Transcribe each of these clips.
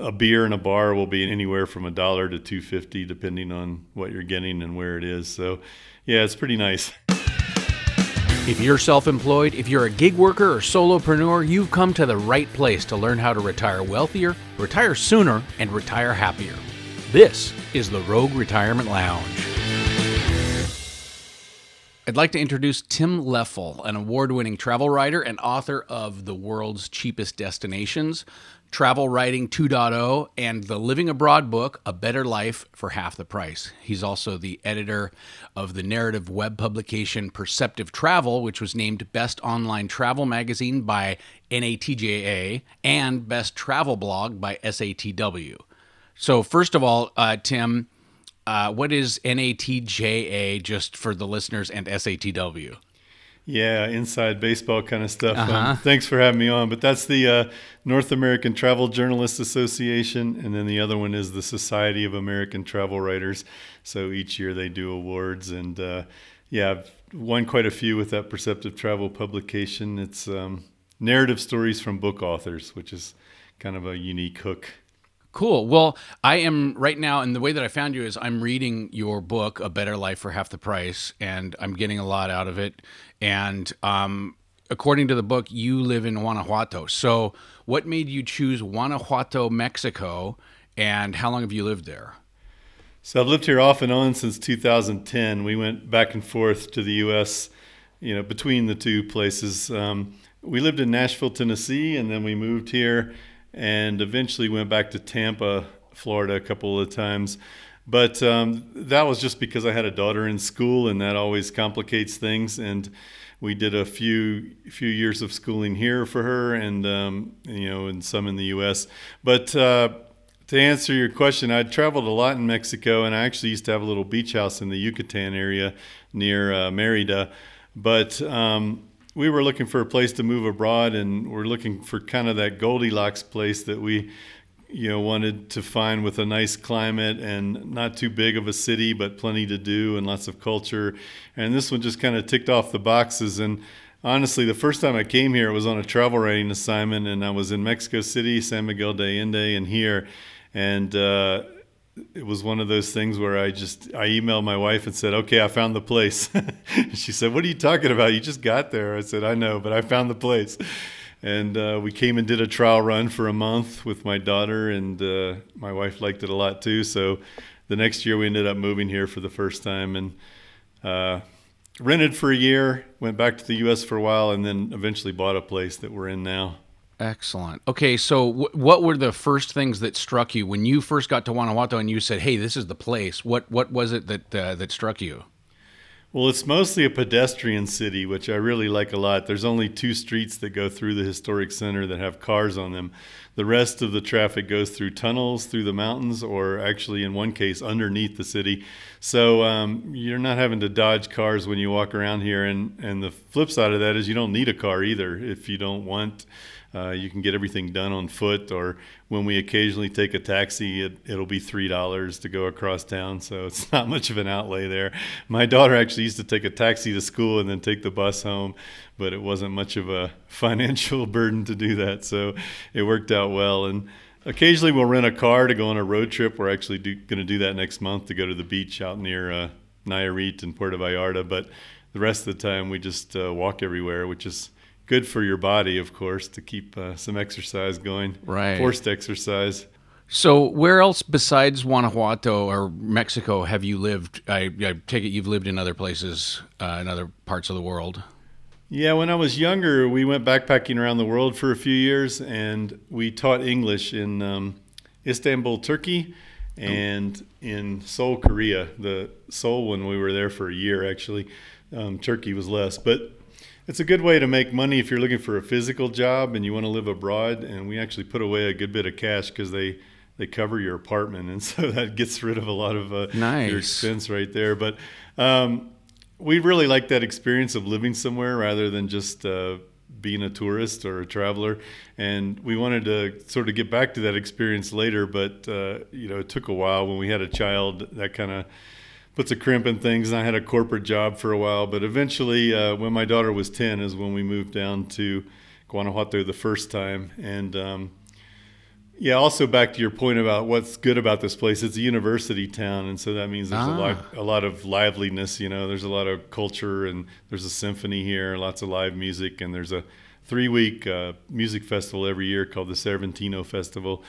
a beer in a bar will be anywhere from a dollar to 250 depending on what you're getting and where it is. So, yeah, it's pretty nice. If you're self employed, if you're a gig worker or solopreneur, you've come to the right place to learn how to retire wealthier, retire sooner, and retire happier. This is the Rogue Retirement Lounge. I'd like to introduce Tim Leffel, an award winning travel writer and author of The World's Cheapest Destinations, Travel Writing 2.0, and the Living Abroad book, A Better Life for Half the Price. He's also the editor of the narrative web publication Perceptive Travel, which was named Best Online Travel Magazine by NATJA and Best Travel Blog by SATW. So, first of all, uh, Tim, uh, what is NATJA just for the listeners and SATW? Yeah, inside baseball kind of stuff. Um, uh-huh. Um, thanks for having me on. But that's the uh, North American Travel Journalists Association, and then the other one is the Society of American Travel Writers. So each year they do awards, and uh, yeah, I've won quite a few with that Perceptive Travel publication. It's um, narrative stories from book authors, which is kind of a unique hook. Cool. Well, I am right now, and the way that I found you is I'm reading your book, A Better Life for Half the Price, and I'm getting a lot out of it. And um, according to the book, you live in Guanajuato. So, what made you choose Guanajuato, Mexico, and how long have you lived there? So, I've lived here off and on since 2010. We went back and forth to the U.S., you know, between the two places. Um, we lived in Nashville, Tennessee, and then we moved here and eventually went back to Tampa, Florida, a couple of times. But um, that was just because I had a daughter in school, and that always complicates things. And we did a few few years of schooling here for her, and um, you know, and some in the U.S. But uh, to answer your question, I traveled a lot in Mexico, and I actually used to have a little beach house in the Yucatan area near uh, Merida. But um, we were looking for a place to move abroad, and we're looking for kind of that Goldilocks place that we, you know, wanted to find with a nice climate and not too big of a city, but plenty to do and lots of culture. And this one just kind of ticked off the boxes. And honestly, the first time I came here, it was on a travel writing assignment, and I was in Mexico City, San Miguel de Allende, and here, and. Uh, it was one of those things where I just I emailed my wife and said, "Okay, I found the place." she said, "What are you talking about? You just got there." I said, "I know, but I found the place." And uh, we came and did a trial run for a month with my daughter, and uh, my wife liked it a lot too. So the next year we ended up moving here for the first time and uh, rented for a year, went back to the U.S. for a while, and then eventually bought a place that we're in now. Excellent. Okay, so w- what were the first things that struck you when you first got to Guanajuato and you said, "Hey, this is the place"? What what was it that uh, that struck you? Well, it's mostly a pedestrian city, which I really like a lot. There's only two streets that go through the historic center that have cars on them. The rest of the traffic goes through tunnels through the mountains, or actually, in one case, underneath the city. So um, you're not having to dodge cars when you walk around here. And, and the flip side of that is you don't need a car either if you don't want uh, you can get everything done on foot, or when we occasionally take a taxi, it, it'll be three dollars to go across town. So it's not much of an outlay there. My daughter actually used to take a taxi to school and then take the bus home, but it wasn't much of a financial burden to do that. So it worked out well. And occasionally we'll rent a car to go on a road trip. We're actually going to do that next month to go to the beach out near uh, Nayarit and Puerto Vallarta. But the rest of the time we just uh, walk everywhere, which is good for your body, of course, to keep uh, some exercise going. Right. Forced exercise. So, where else besides Guanajuato or Mexico have you lived? I, I take it you've lived in other places, uh, in other parts of the world. Yeah, when I was younger, we went backpacking around the world for a few years, and we taught English in um, Istanbul, Turkey, and in Seoul, Korea. The Seoul when we were there for a year, actually. Um, Turkey was less, but it's a good way to make money if you're looking for a physical job and you want to live abroad. And we actually put away a good bit of cash because they they cover your apartment, and so that gets rid of a lot of uh, nice. your expense right there. But um, we really like that experience of living somewhere rather than just uh, being a tourist or a traveler. And we wanted to sort of get back to that experience later, but uh, you know, it took a while when we had a child. That kind of puts a crimp in things. And I had a corporate job for a while, but eventually, uh, when my daughter was 10, is when we moved down to Guanajuato the first time. And, um, Yeah. Also, back to your point about what's good about this place, it's a university town, and so that means there's Ah. a lot, a lot of liveliness. You know, there's a lot of culture, and there's a symphony here, lots of live music, and there's a three-week uh, music festival every year called the Cervantino Festival.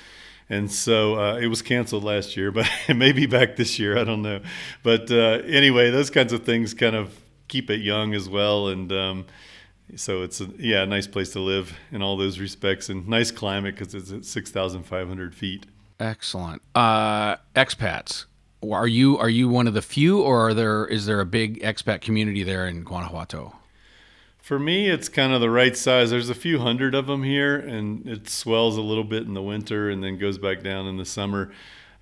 And so uh, it was canceled last year, but it may be back this year. I don't know. But uh, anyway, those kinds of things kind of keep it young as well. And um, so it's a, yeah, a nice place to live in all those respects, and nice climate because it's at six thousand five hundred feet. Excellent. Uh, expats. Are you are you one of the few, or are there is there a big expat community there in Guanajuato? For me, it's kind of the right size. There's a few hundred of them here, and it swells a little bit in the winter and then goes back down in the summer.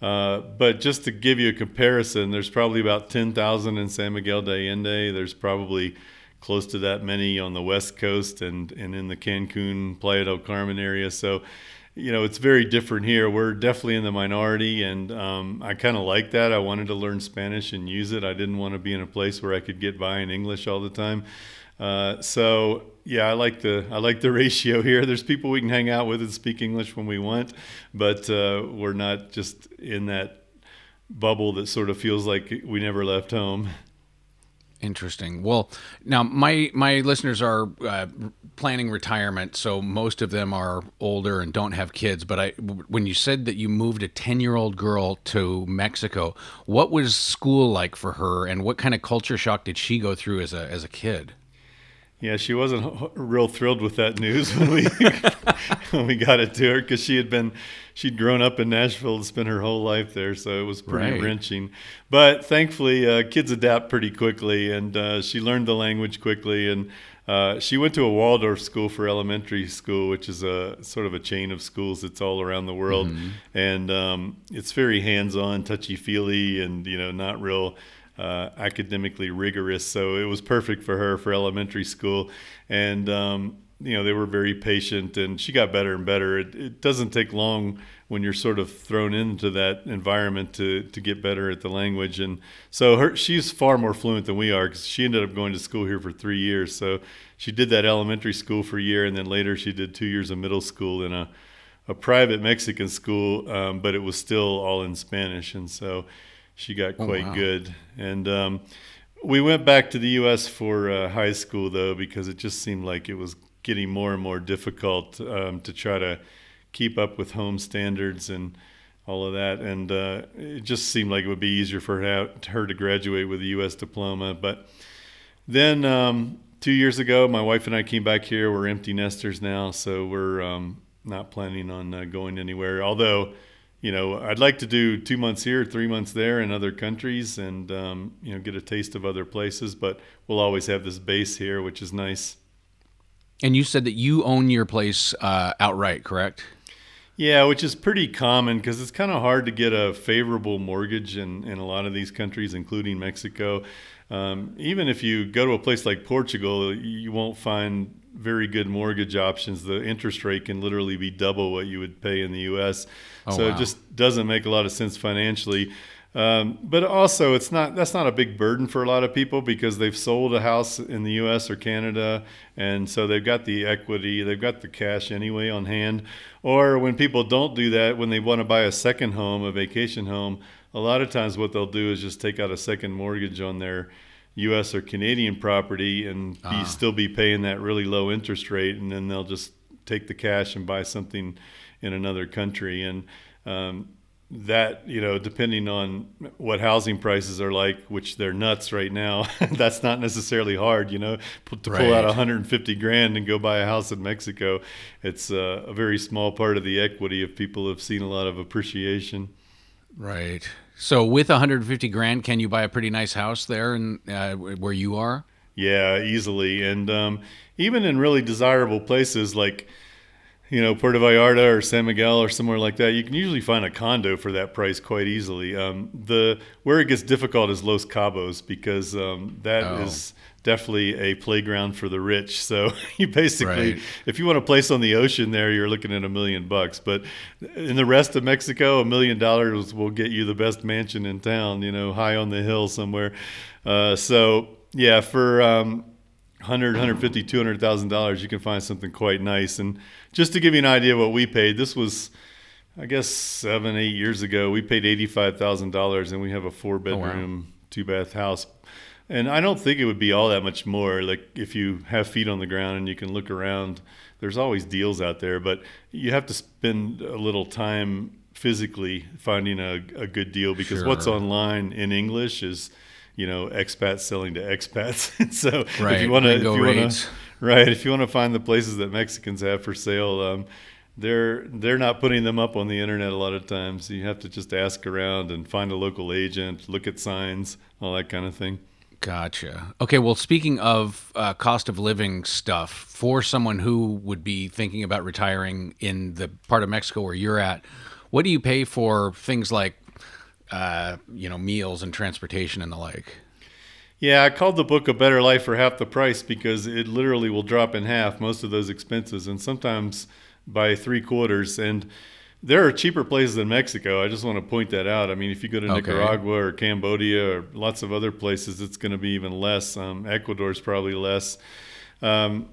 Uh, but just to give you a comparison, there's probably about 10,000 in San Miguel de Allende. There's probably close to that many on the West Coast and, and in the Cancun, Playa del Carmen area. So, you know, it's very different here. We're definitely in the minority, and um, I kind of like that. I wanted to learn Spanish and use it. I didn't want to be in a place where I could get by in English all the time. Uh, so yeah, I like the I like the ratio here. There's people we can hang out with and speak English when we want, but uh, we're not just in that bubble that sort of feels like we never left home. Interesting. Well, now my my listeners are uh, planning retirement, so most of them are older and don't have kids. But I, when you said that you moved a ten year old girl to Mexico, what was school like for her, and what kind of culture shock did she go through as a as a kid? Yeah, she wasn't real thrilled with that news when we when we got it to her because she had been she'd grown up in Nashville and spent her whole life there, so it was pretty Right. wrenching. But thankfully, uh, kids adapt pretty quickly, and uh, she learned the language quickly. And uh, she went to a Waldorf school for elementary school, which is a sort of a chain of schools that's all around the world, and um, it's very hands-on, touchy-feely, and you know, not real uh, academically rigorous. So it was perfect for her for elementary school. And, um, you know, they were very patient and she got better and better. It, it doesn't take long when you're sort of thrown into that environment to, to get better at the language. And so her, she's far more fluent than we are because she ended up going to school here for three years. So she did that elementary school for a year and then later she did two years of middle school in a, a private Mexican school, um, but it was still all in Spanish. And so she got quite wow. good. And um, we went back to the U.S. for uh, high school, though, because it just seemed like it was getting more and more difficult um, to try to keep up with home standards and all of that. And uh, it just seemed like it would be easier for her, her to graduate with a U.S. diploma. But then um, two years ago, my wife and I came back here. We're empty nesters now, so we're um, not planning on uh, going anywhere. Although, you know, I'd like to do two months here, three months there in other countries, and um, you know, get a taste of other places. But we'll always have this base here, which is nice. And you said that you own your place uh, outright, correct? Yeah, which is pretty common because it's kind of hard to get a favorable mortgage in, in a lot of these countries, including Mexico. Um, even if you go to a place like Portugal, you won't find very good mortgage options. The interest rate can literally be double what you would pay in the U.S. Oh, so wow. it just doesn't make a lot of sense financially. Um, but also, it's not that's not a big burden for a lot of people because they've sold a house in the U.S. or Canada, and so they've got the equity, they've got the cash anyway on hand. Or when people don't do that, when they want to buy a second home, a vacation home, a lot of times what they'll do is just take out a second mortgage on their U.S. or Canadian property and be, still be paying that really low interest rate, and then they'll just take the cash and buy something in another country. And um, that, you know, depending on what housing prices are like, which they're nuts right now, that's not necessarily hard, you know, P- to pull out Right. 150 grand and go buy a house in Mexico. It's uh, a very small part of the equity if people have seen a lot of appreciation. Right. So with 150 grand, can you buy a pretty nice house there and uh, where you are? Yeah, easily. And um, even in really desirable places like, you know, Puerto Vallarta or San Miguel or somewhere like that, you can usually find a condo for that price quite easily. Um, the where it gets difficult is Los Cabos because um, that is Oh. Definitely a playground for the rich. So you basically, Right. if you want a place on the ocean there, you're looking at a million bucks. But in the rest of Mexico, a million dollars will get you the best mansion in town, you know, high on the hill somewhere. Uh, so yeah, for um, 100, 150, 200,000 dollars, you can find something quite nice. And just to give you an idea of what we paid, this was I guess seven, eight years ago, we paid eighty-five thousand dollars, and we have a four-bedroom, oh, wow. two-bath house. And I don't think it would be all that much more. Like if you have feet on the ground and you can look around, there's always deals out there, but you have to spend a little time physically finding a, a good deal because sure. what's online in English is, you know, expats selling to expats. so right. if you want to, if you want to, right, if you want to find the places that Mexicans have for sale, um, they're they're not putting them up on the internet a lot of times. You have to just ask around and find a local agent, look at signs, all that kind of thing. Gotcha. Okay, well, speaking of uh, cost of living stuff, for someone who would be thinking about retiring in the part of Mexico where you're at, what do you pay for things like, uh, you know, meals and transportation and the like? Yeah, I called the book A Better Life for Half the Price because it literally will drop in half most of those expenses and sometimes by three quarters. And there are cheaper places than Mexico. I just want to point that out. I mean, if you go to okay. Nicaragua or Cambodia or lots of other places, it's going to be even less. Um, Ecuador is probably less. Um,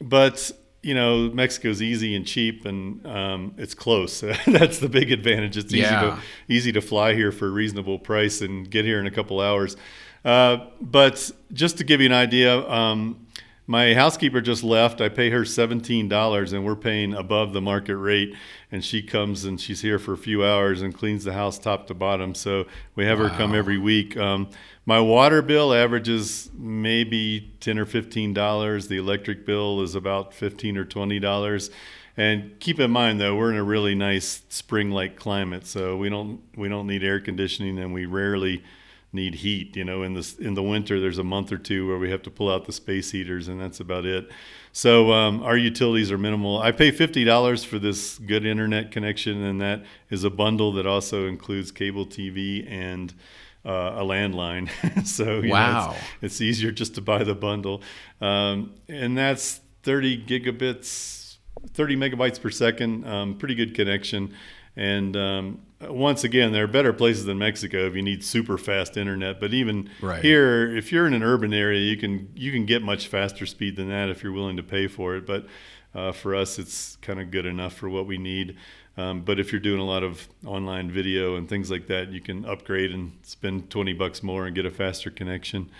but you know, Mexico's easy and cheap, and um, it's close. That's the big advantage. It's easy yeah. to easy to fly here for a reasonable price and get here in a couple hours. Uh, but just to give you an idea, um, my housekeeper just left. I pay her $17 and we're paying above the market rate. And she comes and she's here for a few hours and cleans the house top to bottom. So we have wow. her come every week. Um, my water bill averages maybe 10 or $15. The electric bill is about 15 or $20. And keep in mind though, we're in a really nice spring-like climate, so we don't we don't need air conditioning, and we rarely need heat. You know, in the in the winter, there's a month or two where we have to pull out the space heaters, and that's about it. So um, our utilities are minimal. I pay fifty dollars for this good internet connection, and that is a bundle that also includes cable TV and uh, a landline. so wow, know, it's, it's, easier just to buy the bundle, um, and that's thirty gigabits, thirty megabytes per second. Um, pretty good connection. And um, once again, there are better places than Mexico if you need super fast internet. But even right. here, if you're in an urban area, you can you can get much faster speed than that if you're willing to pay for it. But uh, for us, it's kind of good enough for what we need. Um, but if you're doing a lot of online video and things like that, you can upgrade and spend 20 bucks more and get a faster connection.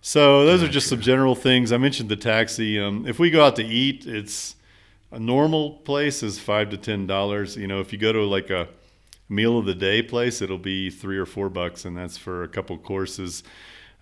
So those are just some general things. I mentioned the taxi. Um, if we go out to eat, it's a normal place is five to ten dollars. You know, if you go to like a meal of the day place, it'll be three or four bucks, and that's for a couple courses.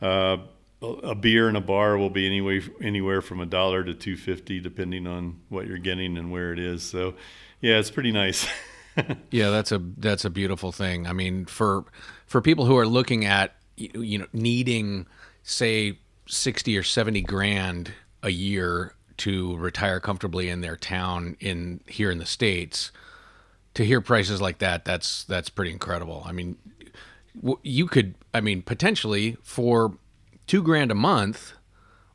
Uh, a beer in a bar will be anyway anywhere from a dollar to two fifty, depending on what you're getting and where it is. So, yeah, it's pretty nice. yeah, that's a that's a beautiful thing. I mean, for for people who are looking at you know needing say sixty or seventy grand a year to retire comfortably in their town in here in the states to hear prices like that that's that's pretty incredible. I mean you could i mean potentially for 2 grand a month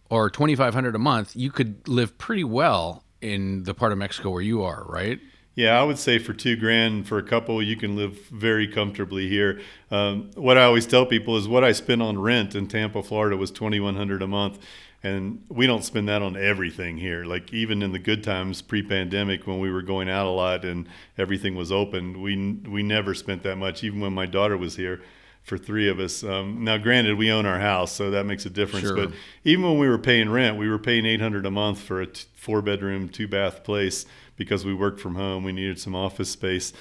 or 2500 a month you could live pretty well in the part of mexico where you are right? Yeah, I would say for two grand for a couple, you can live very comfortably here. Um, what I always tell people is what I spent on rent in Tampa, Florida, was twenty one hundred a month, and we don't spend that on everything here like even in the good times pre-pandemic when we were going out a lot and everything was open we we never spent that much even when my daughter was here for three of us um, now granted we own our house so that makes a difference sure. but even when we were paying rent we were paying 800 a month for a t- four bedroom two bath place because we worked from home we needed some office space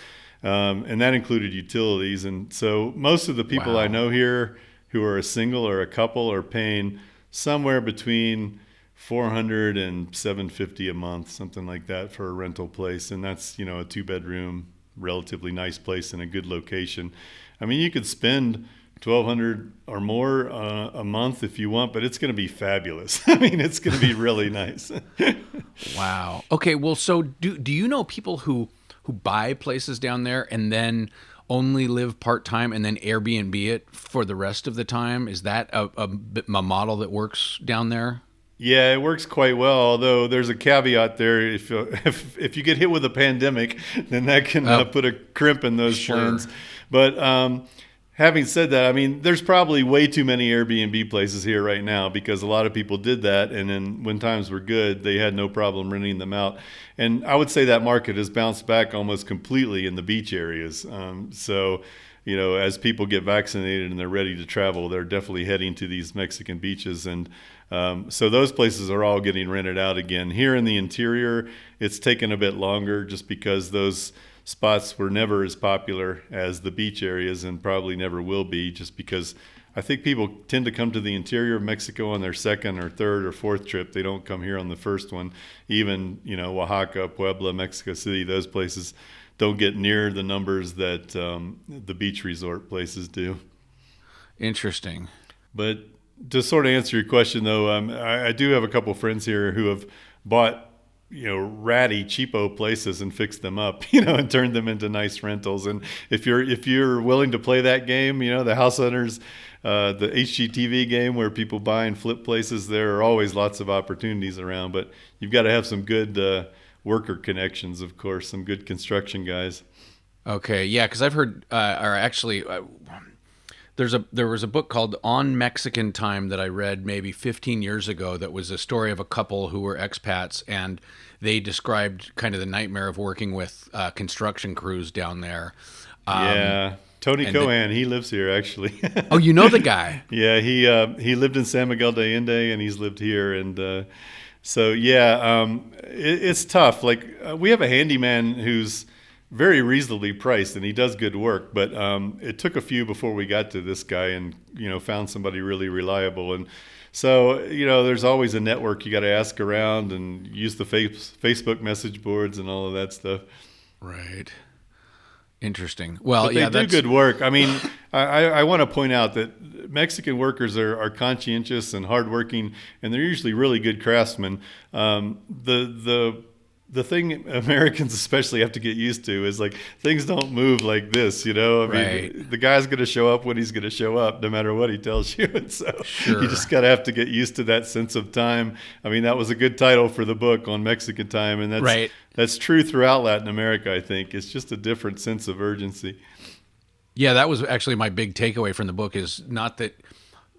um, and that included utilities and so most of the people wow. i know here who are a single or a couple are paying somewhere between 400 and 750 a month, something like that for a rental place. And that's, you know, a two bedroom, relatively nice place in a good location. I mean, you could spend 1200 or more uh, a month if you want, but it's going to be fabulous. I mean, it's going to be really nice. wow. Okay. Well, so do, do you know people who, who buy places down there and then only live part time and then Airbnb it for the rest of the time? Is that a, a, a, model that works down there? Yeah, it works quite well. Although there's a caveat there: if if, if you get hit with a pandemic, then that can uh, put a crimp in those sure. plans. But um, having said that, I mean, there's probably way too many Airbnb places here right now because a lot of people did that, and then when times were good, they had no problem renting them out. And I would say that market has bounced back almost completely in the beach areas. Um, so, you know, as people get vaccinated and they're ready to travel, they're definitely heading to these Mexican beaches. And um, so those places are all getting rented out again. Here in the interior, it's taken a bit longer just because those spots were never as popular as the beach areas and probably never will be just because I think people tend to come to the interior of Mexico on their second or third or fourth trip. They don't come here on the first one. Even, you know, Oaxaca, Puebla, Mexico City, those places don't get near the numbers that um, the beach resort places do. Interesting. But to sort of answer your question, though, um, I, I do have a couple friends here who have bought you know ratty cheapo places and fix them up you know and turn them into nice rentals. And if you're if you're willing to play that game you know the house hunters uh, the hgtv game where people buy and flip places there are always lots of opportunities around. But you've got to have some good uh, worker connections of course some good construction guys. Okay yeah because i've heard uh, or actually uh, there's a there was a book called On Mexican Time that I read maybe 15 years ago that was a story of a couple who were expats and they described kind of the nightmare of working with uh, construction crews down there. Um, yeah. Tony Cohen, the, he lives here actually. oh, you know the guy? yeah, he uh, he lived in San Miguel de Allende and he's lived here, and uh, so yeah, um, it, it's tough. Like uh, we have a handyman who's very reasonably priced and he does good work but um, it took a few before we got to this guy and you know found somebody really reliable. And so you know there's always a network you got to ask around and use the face, facebook message boards and all of that stuff. Right. Interesting. Well but they yeah do good work. I mean i, I want to point out that mexican workers are, are conscientious and hardworking and they're usually really good craftsmen. Um, the the the thing Americans especially have to get used to is like things don't move like this, you know. I right. mean, the guy's going to show up when he's going to show up, no matter what he tells you. And so sure. you just got to have to get used to that sense of time. I mean, that was a good title for the book on Mexican time, and that's right. that's true throughout Latin America. I think it's just a different sense of urgency. Yeah, that was actually my big takeaway from the book. Is not that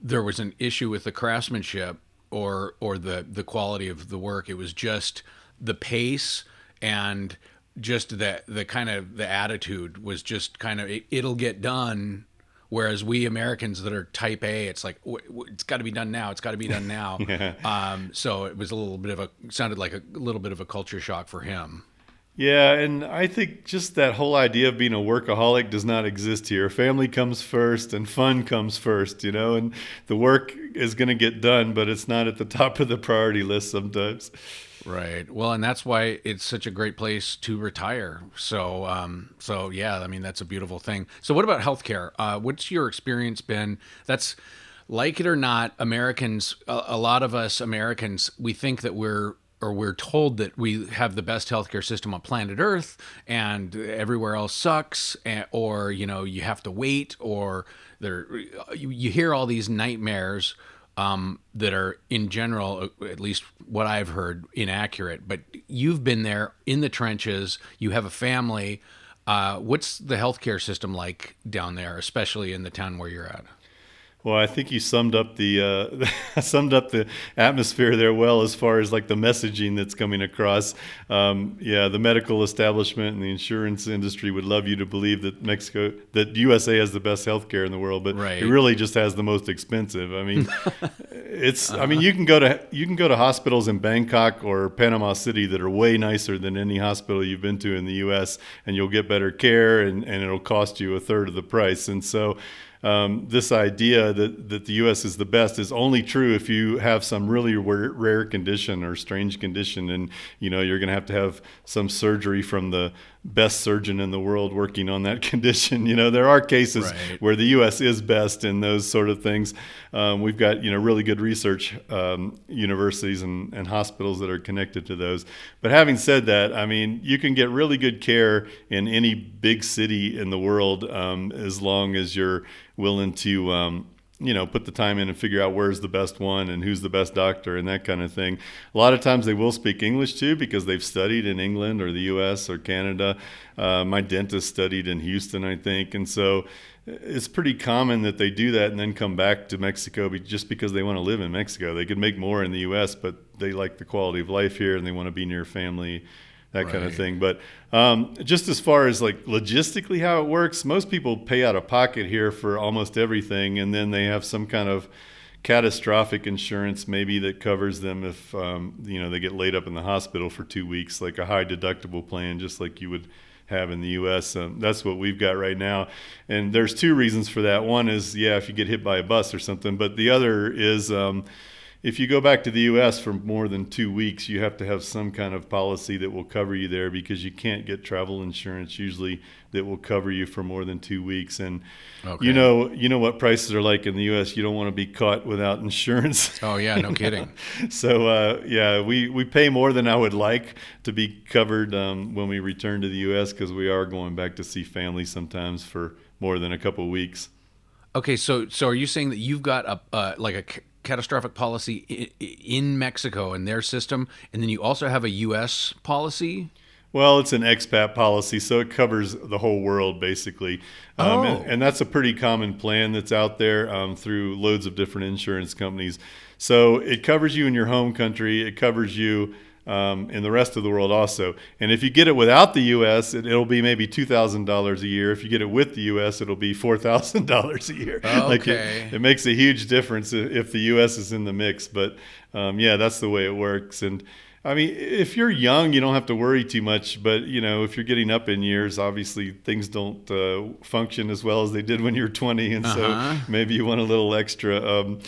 there was an issue with the craftsmanship or or the the quality of the work. It was just the pace and just the the kind of the attitude was just kind of it, it'll get done whereas we Americans that are type A, it's like it's got to be done now. It's got to be done now. yeah. um, so it was a little bit of a sounded like a little bit of a culture shock for him. Yeah, and I think just that whole idea of being a workaholic does not exist here. Family comes first and fun comes first, you know, and the work is going to get done, but it's not at the top of the priority list sometimes. Right. Well, and that's why it's such a great place to retire. So, um, so yeah, I mean that's a beautiful thing. So, what about healthcare? Uh, what's your experience been? That's like it or not, Americans. A, a lot of us Americans, we think that we're or we're told that we have the best healthcare system on planet Earth, and everywhere else sucks, and, or you know you have to wait, or there you, you hear all these nightmares um, that are in general, uh, at least what I've heard, inaccurate. But you've been there in the trenches. You have a family. Uh, what's the healthcare system like down there, especially in the town where you're at? Well, I think you summed up the uh, summed up the atmosphere there well as far as like the messaging that's coming across. Um, yeah, the medical establishment and the insurance industry would love you to believe that Mexico, that USA has the best healthcare in the world, but right. it really just has the most expensive. I mean, it's. Uh-huh. I mean, you can go to you can go to hospitals in Bangkok or Panama City that are way nicer than any hospital you've been to in the U.S. and you'll get better care and and it'll cost you a third of the price. And so um, this idea that, that the U.S. is the best is only true if you have some really rare, rare condition or strange condition, and you know you're going to have to have some surgery from the best surgeon in the world working on that condition. You know, there are cases right. where the U.S. is best in those sort of things. Um, we've got you know really good research um, universities and, and hospitals that are connected to those. But having said that, I mean, you can get really good care in any big city in the world um, as long as you're willing to um, you know, put the time in and figure out where's the best one and who's the best doctor and that kind of thing. A lot of times they will speak English too because they've studied in England or the U.S. or Canada. Uh, my dentist studied in Houston, I think, and so it's pretty common that they do that and then come back to Mexico just because they want to live in Mexico. They could make more in the U.S., but they like the quality of life here and they want to be near family that right. kind of thing. But um, just as far as like logistically how it works, most people pay out of pocket here for almost everything, and then they have some kind of catastrophic insurance maybe that covers them if um, you know they get laid up in the hospital for two weeks, like a high deductible plan, just like you would have in the U.S. Um, that's what we've got right now, and there's two reasons for that. One is yeah, if you get hit by a bus or something, but the other is um, if you go back to the U.S. for more than two weeks, you have to have some kind of policy that will cover you there because you can't get travel insurance usually that will cover you for more than two weeks. And okay. you know, you know what prices are like in the U.S. You don't want to be caught without insurance. Oh yeah, no kidding. so uh, yeah, we we pay more than I would like to be covered um, when we return to the U.S. because we are going back to see family sometimes for more than a couple weeks. Okay, so so are you saying that you've got a uh, like a catastrophic policy in Mexico and their system, and then you also have a U.S. policy. Well, it's an expat policy, so it covers the whole world basically. Um, oh. and, and, that's a pretty common plan that's out there um, through loads of different insurance companies. So it covers you in your home country, it covers you um, in the rest of the world also. And if you get it without the U.S., it, will be maybe two thousand dollars a year. If you get it with the U.S., it'll be four thousand dollars a year. Okay. Like it, it, makes a huge difference if the U.S. is in the mix. But um, yeah, that's the way it works. And I mean, if you're young, you don't have to worry too much. But you know, if you're getting up in years, obviously things don't uh, function as well as they did when you're 20, and uh-huh. so maybe you want a little extra. Um,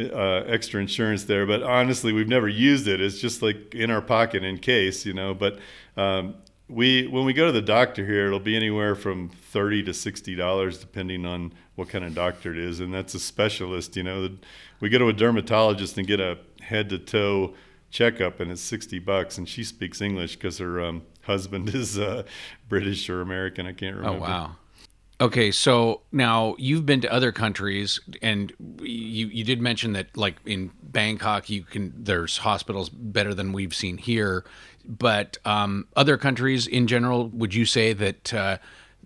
uh, extra insurance there. But honestly, we've never used it. It's just like in our pocket in case, you know. But um, we when we go to the doctor here, it'll be anywhere from thirty to sixty dollars, depending on what kind of doctor it is, and that's a specialist. You know, we go to a dermatologist and get a head to toe checkup, and it's sixty bucks, and she speaks English because her um, husband is uh, British or American. I can't oh, remember. Oh wow. Okay, so now you've been to other countries, and you you did mention that like in Bangkok, you can there's hospitals better than we've seen here, but um, other countries in general, would you say that uh,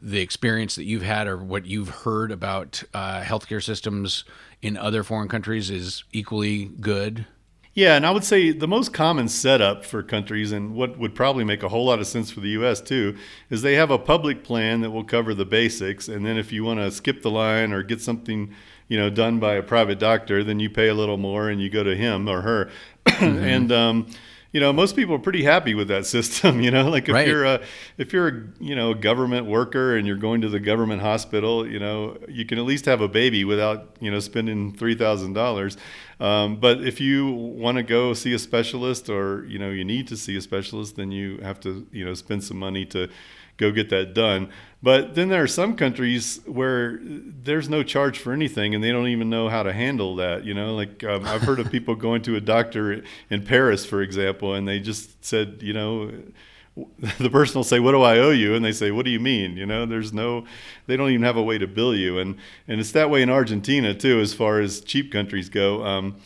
the experience that you've had or what you've heard about uh, healthcare systems in other foreign countries is equally good? Yeah, and I would say the most common setup for countries, and what would probably make a whole lot of sense for the U.S. too, is they have a public plan that will cover the basics, and then if you want to skip the line or get something, you know, done by a private doctor, then you pay a little more and you go to him or her, mm-hmm. and um, you know most people are pretty happy with that system you know like if right. you're a if you're a you know a government worker and you're going to the government hospital you know you can at least have a baby without you know spending three thousand um, dollars but if you want to go see a specialist or you know you need to see a specialist then you have to you know spend some money to go get that done. But then there are some countries where there's no charge for anything, and they don't even know how to handle that. You know, like um, I've heard of people going to a doctor in Paris, for example, and they just said, you know, the person will say, "What do I owe you?" And they say, "What do you mean?" You know, there's no, they don't even have a way to bill you, and and it's that way in Argentina too, as far as cheap countries go. Um,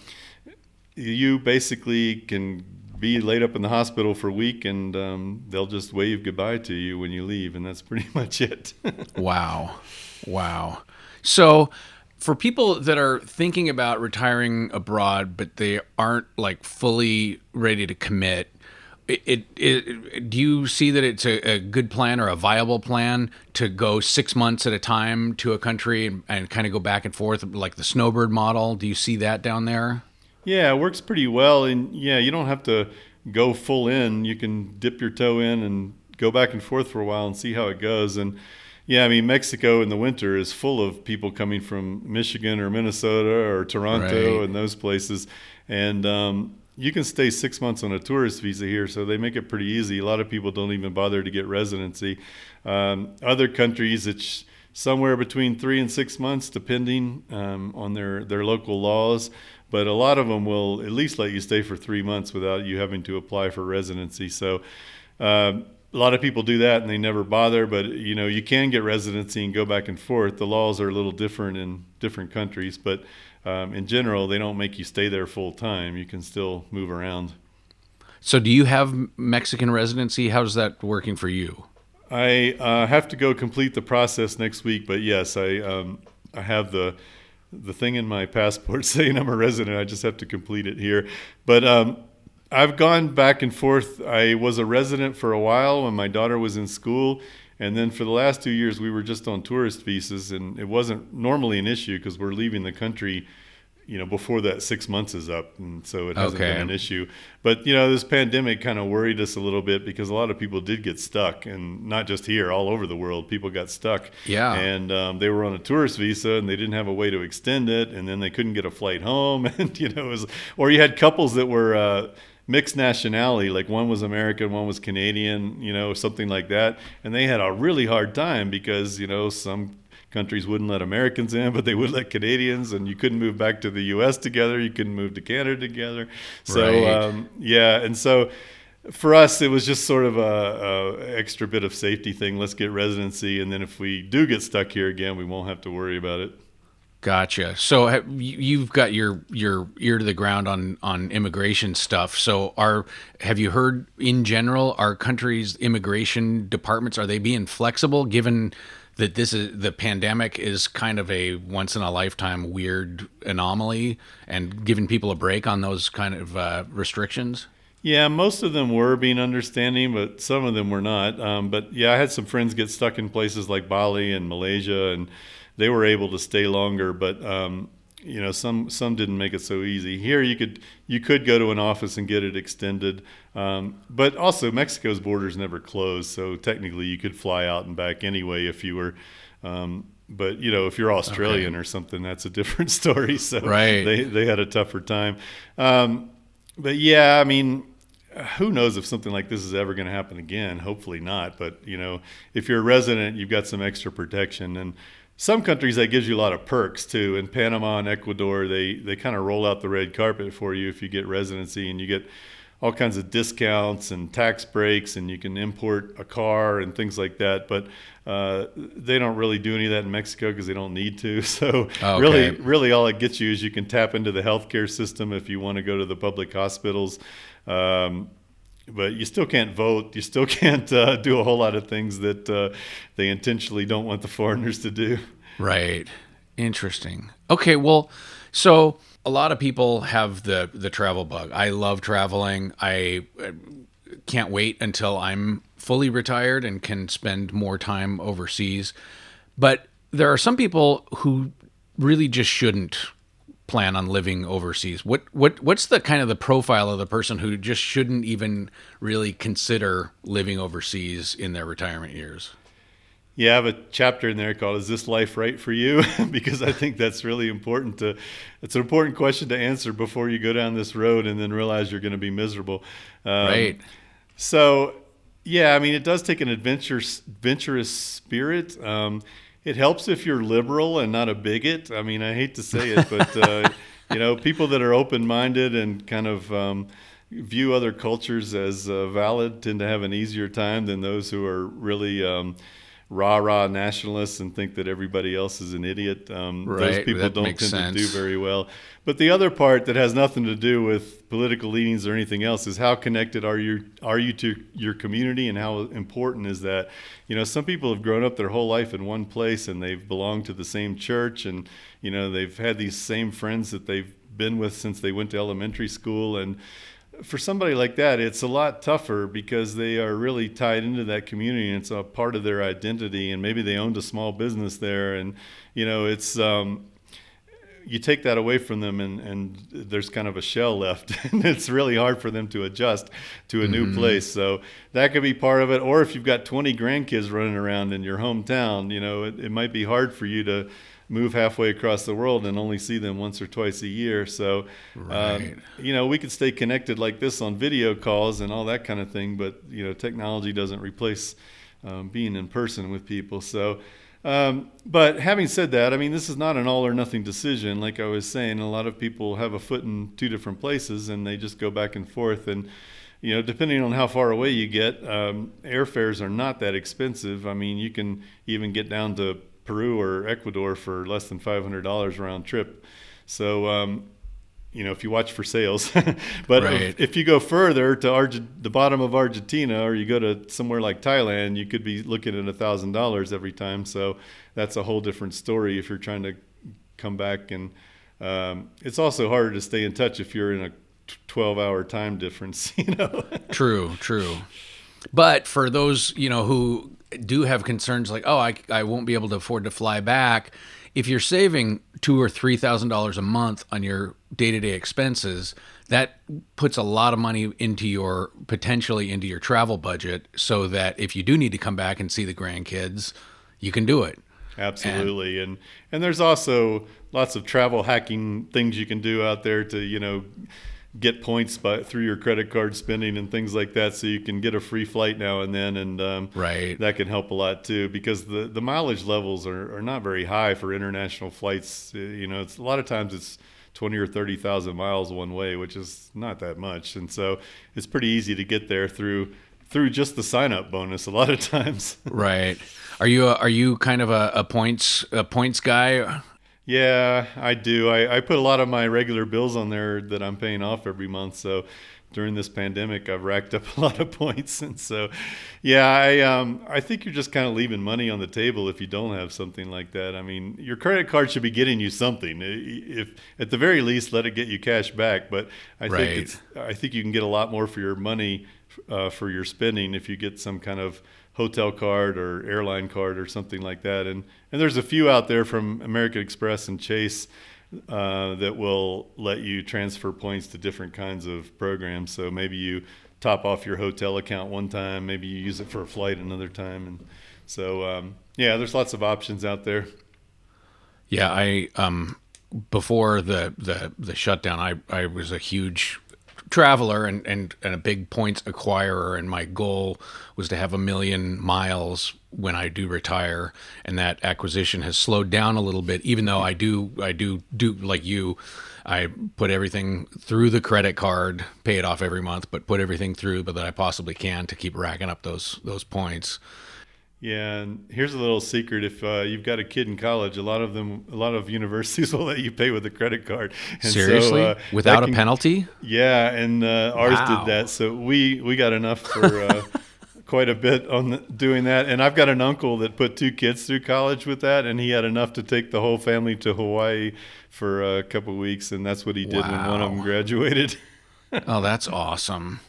you basically can be laid up in the hospital for a week and um, they'll just wave goodbye to you when you leave and that's pretty much it. Wow. Wow. So for people that are thinking about retiring abroad but they aren't like fully ready to commit it, it, it, do you see that it's a, a, good plan or a viable plan to go six months at a time to a country and, and kind of go back and forth like the snowbird model? Do you see that down there yeah, it works pretty well, and yeah, you don't have to go full in. You can dip your toe in and go back and forth for a while and see how it goes. And yeah, I mean Mexico in the winter is full of people coming from Michigan or Minnesota or Toronto right. and those places, and um, you can stay six months on a tourist visa here, so they make it pretty easy. A lot of people don't even bother to get residency. Um, other countries, it's somewhere between three and six months, depending um, on their, their local laws but a lot of them will at least let you stay for three months without you having to apply for residency. So, uh, a lot of people do that and they never bother, but you know you can get residency and go back and forth. The laws are a little different in different countries, but um, in general, they don't make you stay there full time. You can still move around. So, do you have Mexican residency? How's that working for you? I uh, have to go complete the process next week, but yes, I um, I have the the thing in my passport saying I'm a resident. I just have to complete it here. But um, I've gone back and forth. I was a resident for a while when my daughter was in school, and then for the last two years we were just on tourist visas, and it wasn't normally an issue because we're leaving the country you know before that six months is up and so it hasn't Okay. been an issue but you know this pandemic kind of worried us a little bit because a lot of people did get stuck and not just here all over the world people got stuck Yeah. and um, they were on a tourist visa and they didn't have a way to extend it and then they couldn't get a flight home and you know it was or you had couples that were uh, mixed nationality like one was american one was canadian you know something like that and they had a really hard time because you know some countries wouldn't let Americans in, but they would let Canadians, and you couldn't move back to the U.S. together. You couldn't move to Canada together. So Right. um, yeah, and so for us, it was just sort of a, a extra bit of safety thing. Let's get residency, and then if we do get stuck here again, we won't have to worry about it. Gotcha. So you- you've got your your ear to the ground on on immigration stuff. So are have you heard in general our country's immigration departments are they being flexible given that this is the pandemic is kind of a once in a lifetime weird anomaly and giving people a break on those kind of uh, restrictions? Yeah, most of them were being understanding, but some of them were not. Um, but yeah, I had some friends get stuck in places like Bali and Malaysia, and they were able to stay longer. But um, you know, some some didn't make it so easy. Here, you could you could go to an office and get it extended, um, but also Mexico's borders never closed, so technically you could fly out and back anyway if you were. Um, but you know, if you're Australian or something, that's a different story. So Right. they they had a tougher time. Um, but yeah, I mean, who knows if something like this is ever going to happen again? Hopefully not. But you know, if you're a resident, you've got some extra protection. And some countries that gives you a lot of perks too. In Panama and Ecuador, they they kind of roll out the red carpet for you if you get residency, and you get all kinds of discounts and tax breaks, and you can import a car and things like that. But uh, they don't really do any of that in Mexico because they don't need to. So Okay. really, really, all it gets you is you can tap into the healthcare system if you want to go to the public hospitals. Um, but you still can't vote. You still can't uh, do a whole lot of things that uh, they intentionally don't want the foreigners to do. Right. Interesting. Okay, well, so a lot of people have the the travel bug. I love traveling. I uh, can't wait until I'm fully retired and can spend more time overseas. But there are some people who really just shouldn't plan on living overseas. What what what's the kind of the profile of the person who just shouldn't even really consider living overseas in their retirement years? Yeah, I have a chapter in there called "Is this life right for you?" because I think that's really important to. It's an important question to answer before you go down this road and then realize you're going to be miserable. Um, Right. So, yeah, I mean, it does take an adventure, adventurous spirit. Um, it helps if you're liberal and not a bigot. I mean, I hate to say it, but uh, you know, people that are open-minded and kind of um, view other cultures as uh, valid tend to have an easier time than those who are really um, rah-rah nationalists and think that everybody else is an idiot. Um, Those people don't tend to do very well. But the other part that has nothing to do with political leanings or anything else is how connected are you are you to your community and how important is that? You know, some people have grown up their whole life in one place and they've belonged to the same church and you know they've had these same friends that they've been with since they went to elementary school and for somebody like that, it's a lot tougher because they are really tied into that community and it's a part of their identity. And maybe they owned a small business there, and you know, it's um, you take that away from them, and, and there's kind of a shell left, and it's really hard for them to adjust to a new place. So that could be part of it. Or if you've got 20 grandkids running around in your hometown, you know, it, it might be hard for you to move halfway across the world and only see them once or twice a year. So, Right. um, you know, we could stay connected like this on video calls and all that kind of thing, but you know, technology doesn't replace um, being in person with people. So, um, but having said that, I mean, this is not an all or nothing decision. Like I was saying, a lot of people have a foot in two different places and they just go back and forth. And you know, depending on how far away you get, um, airfares are not that expensive. I mean, you can even get down to Peru or Ecuador for less than $500 round trip. So, um, you know, if you watch for sales. but Right. if, if you go further to Arge- the bottom of Argentina or you go to somewhere like Thailand, you could be looking at a thousand dollars every time. So that's a whole different story if you're trying to come back. And um, it's also harder to stay in touch if you're in a 12 hour time difference, you know? True, true. But for those, you know, who do have concerns like, oh, I, I won't be able to afford to fly back, if you're saving two or three thousand dollars a month on your day to day expenses, that puts a lot of money into your potentially into your travel budget so that if you do need to come back and see the grandkids, you can do it. Absolutely, and and there's also lots of travel hacking things you can do out there to you know get points by through your credit card spending and things like that, so you can get a free flight now and then, and um, Right. that can help a lot too because the the mileage levels are, are not very high for international flights. Uh, You know, it's a lot of times it's twenty or thirty thousand miles one way, which is not that much, and so it's pretty easy to get there through through just the sign up bonus. A lot of times. Right. Are you a, are you kind of a, a points a points guy? Yeah, I do. I, I put a lot of my regular bills on there that I'm paying off every month. So during this pandemic, I've racked up a lot of points, and so yeah, I um I think you're just kind of leaving money on the table if you don't have something like that. I mean, your credit card should be getting you something. If at the very least, let it get you cash back. But I Right. think it's I think you can get a lot more for your money uh, for your spending if you get some kind of hotel card or airline card or something like that. And and there's a few out there from American Express and Chase uh, that will let you transfer points to different kinds of programs. So maybe you top off your hotel account one time, maybe you use it for a flight another time, and so um, yeah, there's lots of options out there. Yeah, I um before the the the shutdown, I I was a huge traveler and and and a big points acquirer, and my goal was to have a million miles when I do retire, and that acquisition has slowed down a little bit. Even though I do I do do like you. I put everything through the credit card, pay it off every month, but put everything through, but that I possibly can to keep racking up those those points. Yeah, and here's a little secret: if uh, you've got a kid in college, a lot of them, a lot of universities will let you pay with a credit card. And so, Seriously, uh, without that a penalty? Yeah, and uh, ours Wow. did that, so we we got enough for uh, quite a bit on the, doing that. And I've got an uncle that put two kids through college with that, and he had enough to take the whole family to Hawaii for a couple of weeks, and that's what he did when one of them graduated. Oh, that's awesome.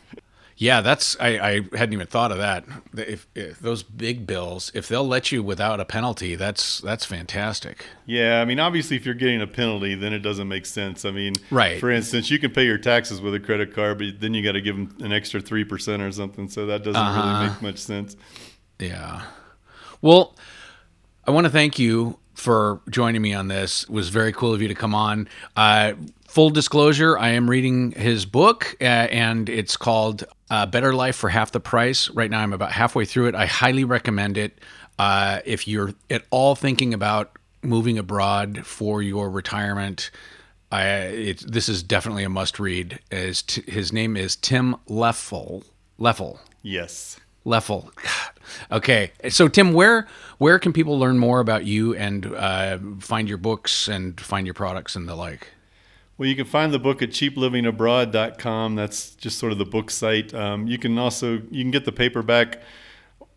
Yeah, that's I, I hadn't even thought of that. If, if those big bills, if they'll let you without a penalty, that's that's fantastic. Yeah, I mean, obviously, if you're getting a penalty, then it doesn't make sense. I mean, Right. For instance, you can pay your taxes with a credit card, but then you got to give them an extra three percent or something. So that doesn't Uh-huh. really make much sense. Yeah. Well, I want to thank you for joining me on this. It was very cool of you to come on. Uh, full disclosure, I am reading his book, uh, and it's called uh, Better Life for Half the Price. Right now, I'm about halfway through it. I highly recommend it. Uh, if you're at all thinking about moving abroad for your retirement, I, it, this is definitely a must read. As t- his name is Tim Leffel. Leffel. Yes. Leffel. God. Okay, so Tim, where where can people learn more about you and uh, find your books and find your products and the like? Well, you can find the book at cheaplivingabroad.com. That's just sort of the book site. Um, you can also you can get the paperback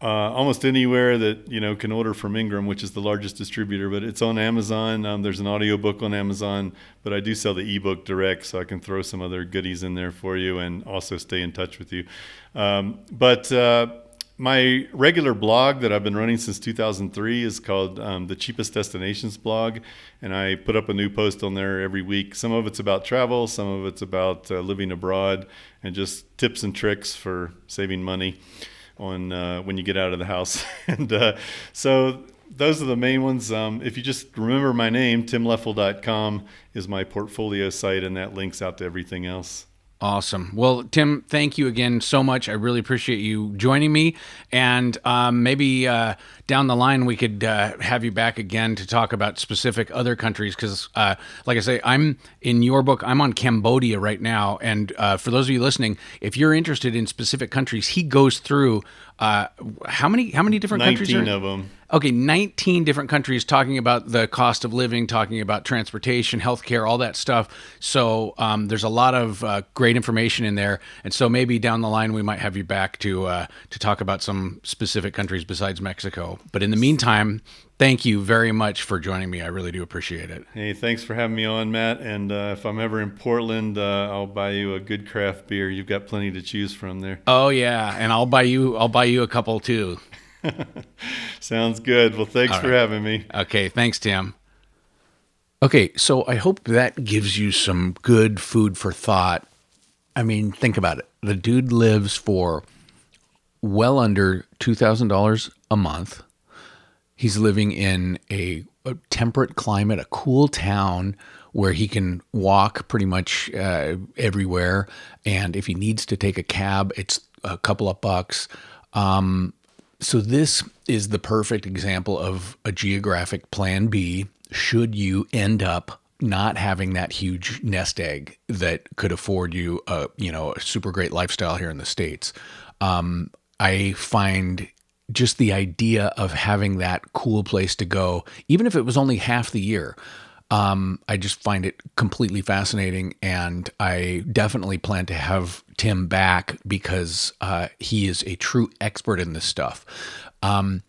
uh, almost anywhere that you know can order from Ingram, which is the largest distributor. But it's on Amazon. Um, there's an audiobook on Amazon, but I do sell the ebook direct, so I can throw some other goodies in there for you and also stay in touch with you. Um, but uh, my regular blog that I've been running since 2003 is called um, the Cheapest Destinations blog, and I put up a new post on there every week. Some of it's about travel, some of it's about uh, living abroad, and just tips and tricks for saving money on uh, when you get out of the house. and uh, so those are the main ones. Um, if you just remember my name, timleffel.com is my portfolio site, and that links out to everything else. Awesome. Well, Tim, thank you again so much. I really appreciate you joining me. And um, maybe uh, down the line, we could uh, have you back again to talk about specific other countries. Because, uh, like I say, I'm in your book, I'm on Cambodia right now. And uh, for those of you listening, if you're interested in specific countries, he goes through uh, how many how many different countries? Nineteen of them. Okay, 19 different countries talking about the cost of living, talking about transportation, healthcare, all that stuff. So um, there's a lot of uh, great information in there, and so maybe down the line we might have you back to uh, to talk about some specific countries besides Mexico. But in the meantime, thank you very much for joining me. I really do appreciate it. Hey, thanks for having me on, Matt. And uh, if I'm ever in Portland, uh, I'll buy you a good craft beer. You've got plenty to choose from there. Oh yeah, and I'll buy you I'll buy you a couple too. Sounds good. Well, thanks for having me. Okay, thanks, Tim. Okay, so I hope that gives you some good food for thought. I mean, think about it. The dude lives for well under $2,000 a month. He's living in a, a, temperate climate, a cool town where he can walk pretty much uh, everywhere. And if he needs to take a cab, it's a couple of bucks. Um, so, this is the perfect example of a geographic plan B should you end up not having that huge nest egg that could afford you a you know a super great lifestyle here in the states. Um, I find just the idea of having that cool place to go, even if it was only half the year, um, I just find it completely fascinating, and I definitely plan to have Tim back because uh, he is a true expert in this stuff. Um,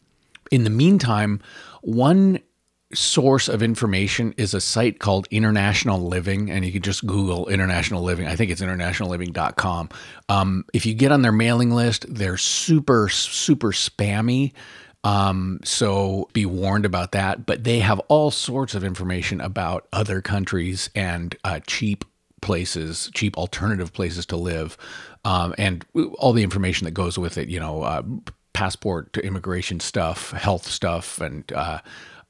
in the meantime, one source of information is a site called International Living, and you can just Google International Living. I think it's internationalliving.com. Um, if you get on their mailing list, they're super, super spammy. Um, so be warned about that. But they have all sorts of information about other countries and uh, cheap places, cheap alternative places to live, um, and all the information that goes with it. You know, uh, passport to immigration stuff, health stuff, and uh,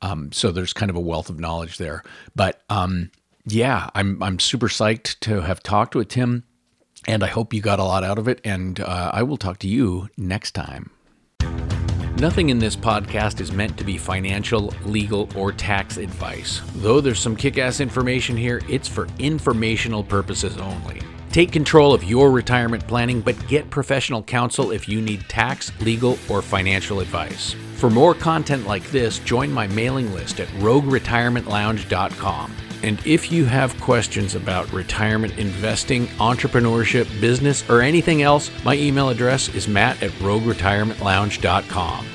um, so there's kind of a wealth of knowledge there. But um, yeah, I'm I'm super psyched to have talked with Tim, and I hope you got a lot out of it. And uh, I will talk to you next time. Nothing in this podcast is meant to be financial, legal, or tax advice. Though there's some kick ass information here, it's for informational purposes only. Take control of your retirement planning, but get professional counsel if you need tax, legal, or financial advice. For more content like this, join my mailing list at rogueretirementlounge.com. And if you have questions about retirement investing, entrepreneurship, business, or anything else, my email address is matt at rogueretirementlounge.com.